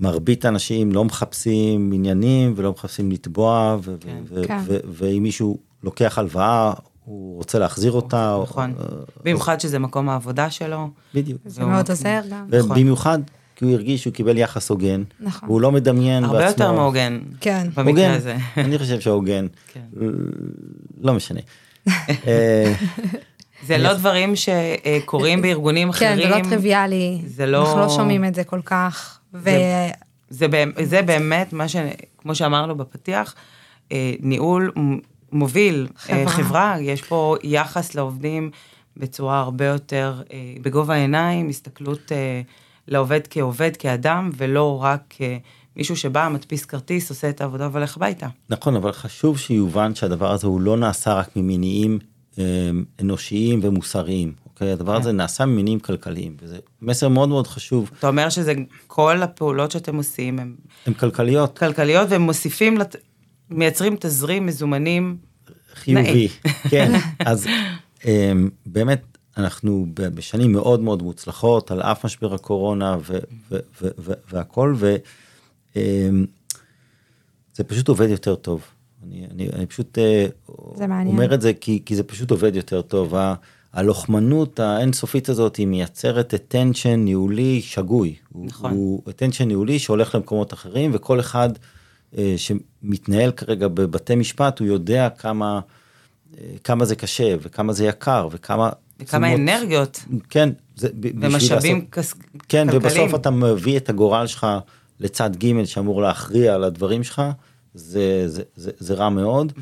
מרבית האנשים לא מחפשים עניינים ולא מחפשים לתבוע, ו- כן. ו- כן. ו- ואם מישהו לוקח הלוואה, הוא רוצה להחזיר אותה. או- נכון. אה, במיוחד שזה מקום העבודה שלו. בדיוק. זה מאוד עוזר גם. נכון. ובמיוחד כי הוא הרגיש שהוא קיבל יחס הוגן, נכון. הוא לא מדמיין הרבה בעצמו. יותר מהוגן. כן. במקרה הוגן, הזה. אני חושב שהוגן, כן. לא משנה. אה, זה לא דברים שקורים בארגונים כן, אחרים. זה לא טריוויאלי. זה לא- אנחנו לא שומעים את זה כל כך. ו... זה, באמת- זה באמת מה ש... כמו שאמרנו בפתיח, אה, ניהול מוביל חברה. חברה. חברה, יש פה יחס לעובדים בצורה הרבה יותר, אה, בגובה העיניים, הסתכלות אה, לעובד כעובד, כאדם, ולא רק אה, מישהו שבא, מדפיס כרטיס, עושה את העבודה והולך הביתה. נכון, אבל חשוב שיובן שהדבר הזה הוא לא נעשה רק ממניעים אה, אנושיים ומוסריים, אוקיי? הדבר כן. הזה נעשה ממניעים כלכליים, וזה מסר מאוד מאוד חשוב. אתה אומר שזה, כל הפעולות שאתם עושים הן הן כלכליות, כלכליות, והם מוסיפים, לת... מייצרים תזרים מזומנים. חיובי, כן, אז אה, באמת אנחנו בשנים מאוד מאוד מוצלחות, על אף משבר הקורונה ו- ו- ו- ו- והכל, וזה פשוט עובד יותר טוב. אני, אני, אני פשוט אה. אומר את זה כי, כי זה פשוט עובד יותר טוב. הלוחמנות האינסופית הזאת היא מייצרת attention ניהולי שגוי. נכון. הוא, attention ניהולי שהולך למקומות אחרים וכל אחד אה, שמתנהל כרגע בבתי משפט הוא יודע כמה, אה, כמה זה קשה וכמה זה יקר וכמה... וכמה תשומות- אנרגיות כן. זה, ומשאבים לעשות- כס... כן, כלכליים. ובסוף אתה מביא את הגורל שלך לצד ג' שאמור להכריע על הדברים שלך, זה, זה, זה, זה רע מאוד.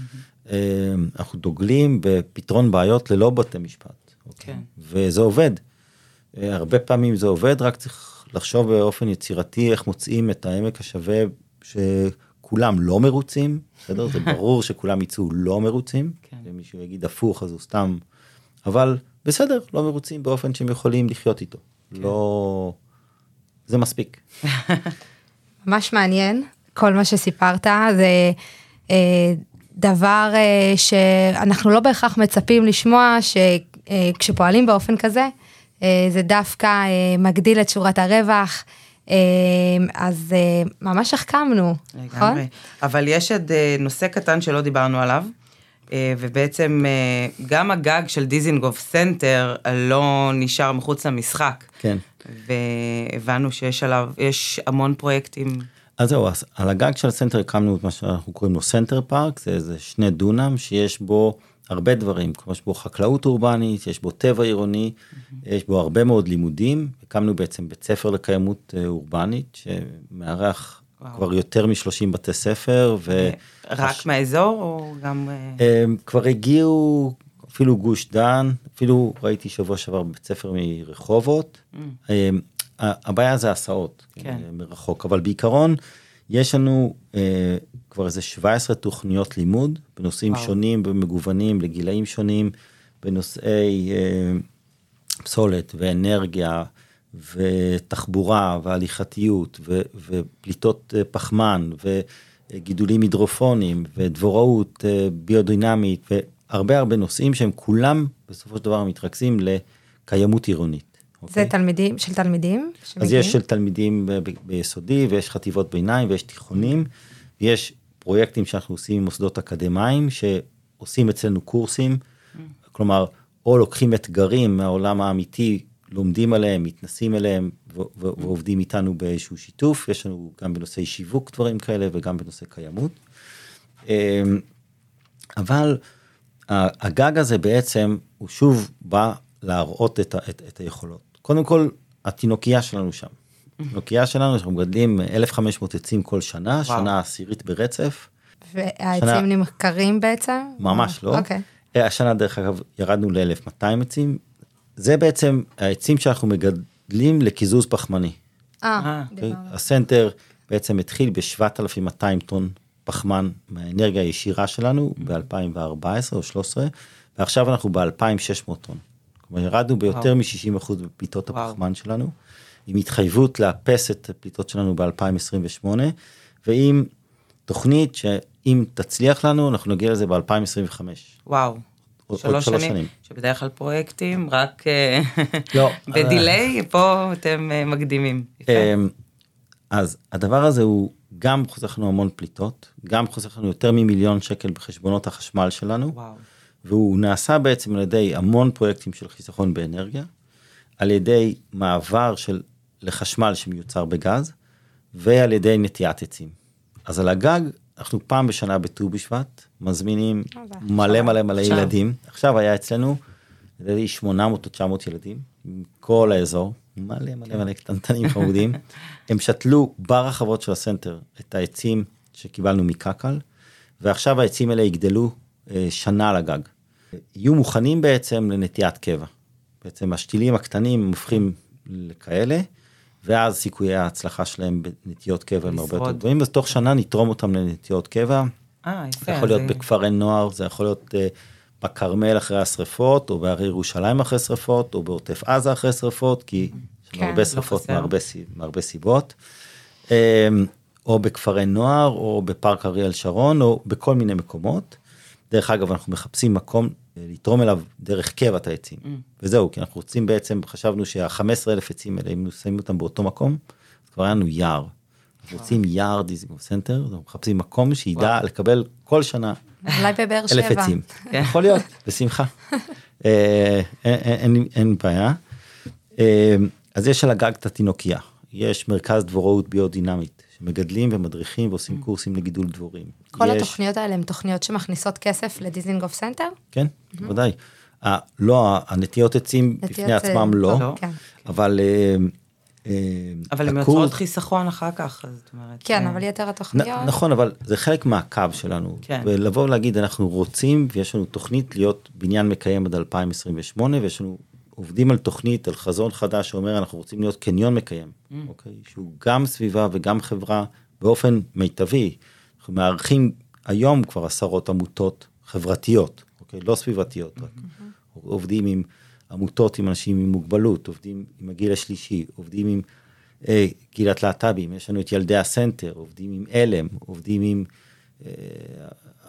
אה, אנחנו דוגלים בפתרון בעיות ללא בתי משפט. אוקיי? כן. וזה עובד. אה, הרבה פעמים זה עובד, רק צריך לחשוב באופן יצירתי איך מוצאים את העמק השווה שכולם לא מרוצים, בסדר? זה ברור שכולם יצאו לא מרוצים. כן. ומישהו יגיד הפוך אז הוא סתם, אבל בסדר, לא מרוצים באופן שהם יכולים לחיות איתו. כן. לא... זה מספיק. ממש מעניין, כל מה שסיפרת, זה אה, דבר אה, שאנחנו לא בהכרח מצפים לשמוע, שכשפועלים באופן כזה, אה, זה דווקא אה, מגדיל את שורת הרווח, אה, אז אה, ממש החכמנו, נכון? אבל יש עוד אה, נושא קטן שלא דיברנו עליו, אה, ובעצם אה, גם הגג של דיזינגוף סנטר לא נשאר מחוץ למשחק. כן. והבנו שיש עליו, יש המון פרויקטים. אז זהו, אז על הגג של הסנטר הקמנו את מה שאנחנו קוראים לו סנטר פארק, זה איזה שני דונם שיש בו הרבה דברים, כלומר יש בו חקלאות אורבנית, יש בו טבע עירוני, יש בו הרבה מאוד לימודים, הקמנו בעצם בית ספר לקיימות אה, אורבנית, שמארח וואו. כבר יותר מ-30 בתי ספר, ו... רק מהאזור או גם... אה, הם כבר הגיעו אפילו גוש דן, אפילו ראיתי שבוע שעבר בית ספר מרחובות. Mm. הבעיה זה הסעות, כן. מרחוק, אבל בעיקרון יש לנו אה, כבר איזה 17 תוכניות לימוד בנושאים וואו. שונים ומגוונים לגילאים שונים, בנושאי אה, פסולת ואנרגיה ותחבורה והליכתיות ו, ופליטות אה, פחמן וגידולים הידרופונים ודבוראות אה, ביודינמית והרבה הרבה נושאים שהם כולם בסופו של דבר מתרכזים לקיימות עירונית. זה אוקיי? תלמידים, של תלמידים? אז שמגיעים? יש של תלמידים ב- ב- ביסודי ויש חטיבות ביניים ויש תיכונים. יש פרויקטים שאנחנו עושים עם מוסדות אקדמיים שעושים אצלנו קורסים, כלומר או לוקחים אתגרים מהעולם האמיתי, לומדים עליהם, מתנסים אליהם ו- ו- ועובדים איתנו באיזשהו שיתוף, יש לנו גם בנושאי שיווק דברים כאלה וגם בנושא קיימות. אמ, אבל הגג הזה בעצם הוא שוב בא להראות את, ה- את, את היכולות. קודם כל התינוקייה שלנו שם. התינוקייה שלנו אנחנו מגדלים 1,500 עצים כל שנה, וואו. שנה עשירית ברצף. והעצים שנה- נמכרים בעצם? ממש לא. אוקיי. אה, השנה דרך אגב ירדנו ל-1200 עצים. זה בעצם העצים שאנחנו מגדלים לקיזוז פחמני. אה, אה, אוקיי? דיברנו. הסנטר בעצם התחיל ב-7,200 טון פחמן מהאנרגיה הישירה שלנו ב-2014 או 13 ועכשיו אנחנו ב-2,600 טון. כלומר ירדנו ביותר מ-60% בפליטות וואו. הפחמן שלנו, עם התחייבות לאפס את הפליטות שלנו ב-2028 ועם תוכנית שאם תצליח לנו אנחנו נגיע לזה ב-2025. וואו. עוד שלוש שלוש שנים, שנים. שבדרך כלל פרויקטים רק אה, לא, בדיליי, פה אתם אה, מקדימים. אמ, אז הדבר הזה הוא גם חוסך לנו המון פליטות, גם חוסך לנו יותר ממיליון שקל בחשבונות החשמל שלנו, וואו. והוא נעשה בעצם על ידי המון פרויקטים של חיסכון באנרגיה, על ידי מעבר של לחשמל שמיוצר בגז, ועל ידי נטיעת עצים. אז על הגג אנחנו פעם בשנה בט"ו בשבט מזמינים אה, מלא. מלא מלא עכשיו. ילדים. עכשיו היה אצלנו, לי 800 או 900 ילדים, מכל האזור, מלא מלא מלא קטנטנים חמודים. הם שתלו ברחבות של הסנטר את העצים שקיבלנו מקק"ל, ועכשיו העצים האלה יגדלו אה, שנה על הגג. יהיו מוכנים בעצם לנטיית קבע. בעצם השתילים הקטנים הופכים לכאלה, ואז סיכויי ההצלחה שלהם בנטיות קבע הם הרבה יותר. גבוהים, אז תוך שנה נתרום אותם לנטיות קבע. אה, יפה. זה יכול להיות אז, בכפרי נוער, זה יכול להיות אה, בכרמל אחרי השרפות, או בהרי ירושלים אחרי שרפות, או בעוטף עזה אחרי שרפות, כי יש לנו כן, הרבה לא שרפות חסר. מהרבה, מהרבה סיבות. אה, או בכפרי נוער, או בפארק אריאל שרון, או בכל מיני מקומות. דרך אגב, אנחנו מחפשים מקום אה, לתרום אליו דרך קבע את העצים. וזהו, כי אנחנו רוצים בעצם, חשבנו שה-15 אלף עצים האלה, אם שמים אותם באותו מקום, אז כבר היה לנו יער. אנחנו רוצים יער דיזינגוף סנטר, אנחנו מחפשים מקום שידע. לקבל כל שנה אולי בבאר שבע. אלף עצים. כן. יכול להיות, בשמחה. אה, אין- אין בעיה. אה, אז יש על הגג את התינוקייה. יש מרכז דבוראות ביודינמית, שמגדלים ומדריכים ועושים קורסים לגידול דבורים. כל יש- התוכניות האלה הן תוכניות שמכניסות כסף לדיזינגוף סנטר? כן, בוודאי. ה- לא, הנטיות עצים בפני עצמם אה, לא, לא. כן. אבל... אה, אה, אבל הן יוצרות חיסכון אחר כך, זאת אומרת. כן, אבל יתר התוכניות... נכון, אבל זה חלק מהקו שלנו. כן. ולבוא ולהגיד, אנחנו רוצים, ויש לנו תוכנית להיות בניין מקיים עד 2028, ויש לנו, עובדים על תוכנית, על חזון חדש שאומר, אנחנו רוצים להיות קניון מקיים, Mm. אוקיי? שהוא גם סביבה וגם חברה באופן מיטבי. אנחנו מארחים היום כבר עשרות עמותות חברתיות, אוקיי? לא סביבתיות רק. Mm-hmm. עובדים עם עמותות עם אנשים עם מוגבלות, עובדים עם הגיל השלישי, עובדים עם אה, קהילת להט"בים, יש לנו את ילדי הסנטר, עובדים עם עלם, עובדים עם אה,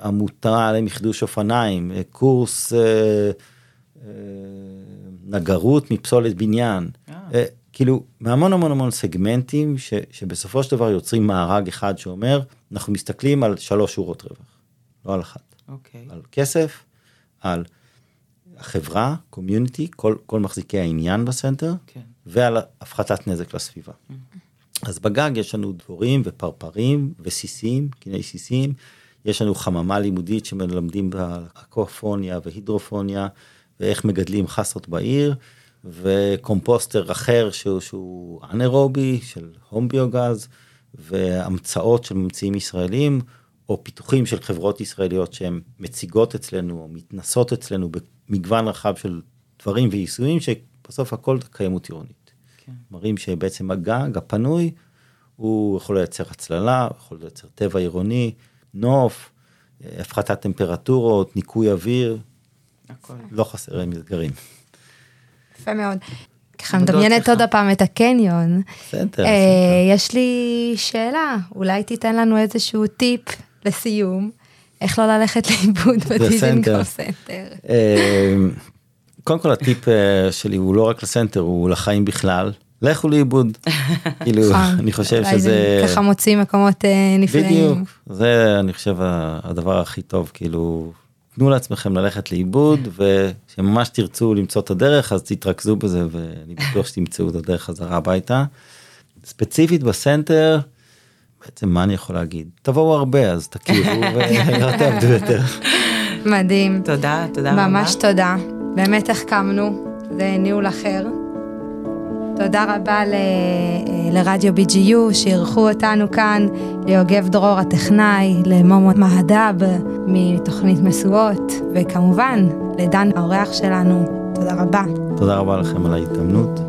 עמותה לחידוש אופניים, אה, קורס אה, נגרות מפסולת בניין, אה. אה, כאילו מהמון המון המון סגמנטים ש, שבסופו של דבר יוצרים מארג אחד שאומר, אנחנו מסתכלים על שלוש שורות רווח, לא על אחת. אוקיי. על כסף, על החברה, קומיוניטי, כל, כל מחזיקי העניין בסנטר, כן. ועל הפחתת נזק לסביבה. אז בגג יש לנו דבורים ופרפרים וסיסים, קיני סיסים, יש לנו חממה לימודית שמלמדים באקופוניה והידרופוניה, ואיך מגדלים חסות בעיר, וקומפוסטר אחר שהוא, שהוא אנאירובי של הום ביוגז, והמצאות של ממציאים ישראלים, או פיתוחים של חברות ישראליות שהן מציגות אצלנו, או מתנסות אצלנו במגוון רחב של דברים ויישומים, שבסוף הכל קיימות עירונית. כן. מראים שבעצם הגג הפנוי הוא יכול לייצר הצללה, יכול לייצר טבע עירוני, נוף, הפחתת טמפרטורות, ניקוי אוויר, הכל. לא חסר להם אתגרים. יפה מאוד. ככה מדמיינת. עוד הפעם את הקניון. בסדר. אה, יש לי שאלה, אולי תיתן לנו איזשהו טיפ לסיום, איך לא ללכת לאיבוד בדיזינגוף סנטר. אה, קודם כל הטיפ אה, שלי הוא לא רק לסנטר, הוא לחיים בכלל. לכו לאיבוד. כאילו, נכון. אני חושב שזה... ככה מוציא מקומות אה, נפלאים. בדיוק, זה אני חושב הדבר הכי טוב, כאילו, תנו לעצמכם ללכת לאיבוד, ושממש תרצו למצוא את הדרך, אז תתרכזו בזה, ואני בטוח שתמצאו את הדרך חזרה הביתה. ספציפית בסנטר, בעצם מה אני יכול להגיד? תבואו הרבה, אז תכירו ולא תעבדו יותר. מדהים. תודה, תודה רבה. ממש תודה. באמת החכמנו, זה ניהול אחר. תודה רבה ל- אה, לרדיו BGU שאירחו אותנו כאן, ליוגב דרור הטכנאי, למומו מהדב מתוכנית משואות, וכמובן לדן האורח שלנו. תודה רבה. תודה רבה לכם על ההתאמנות,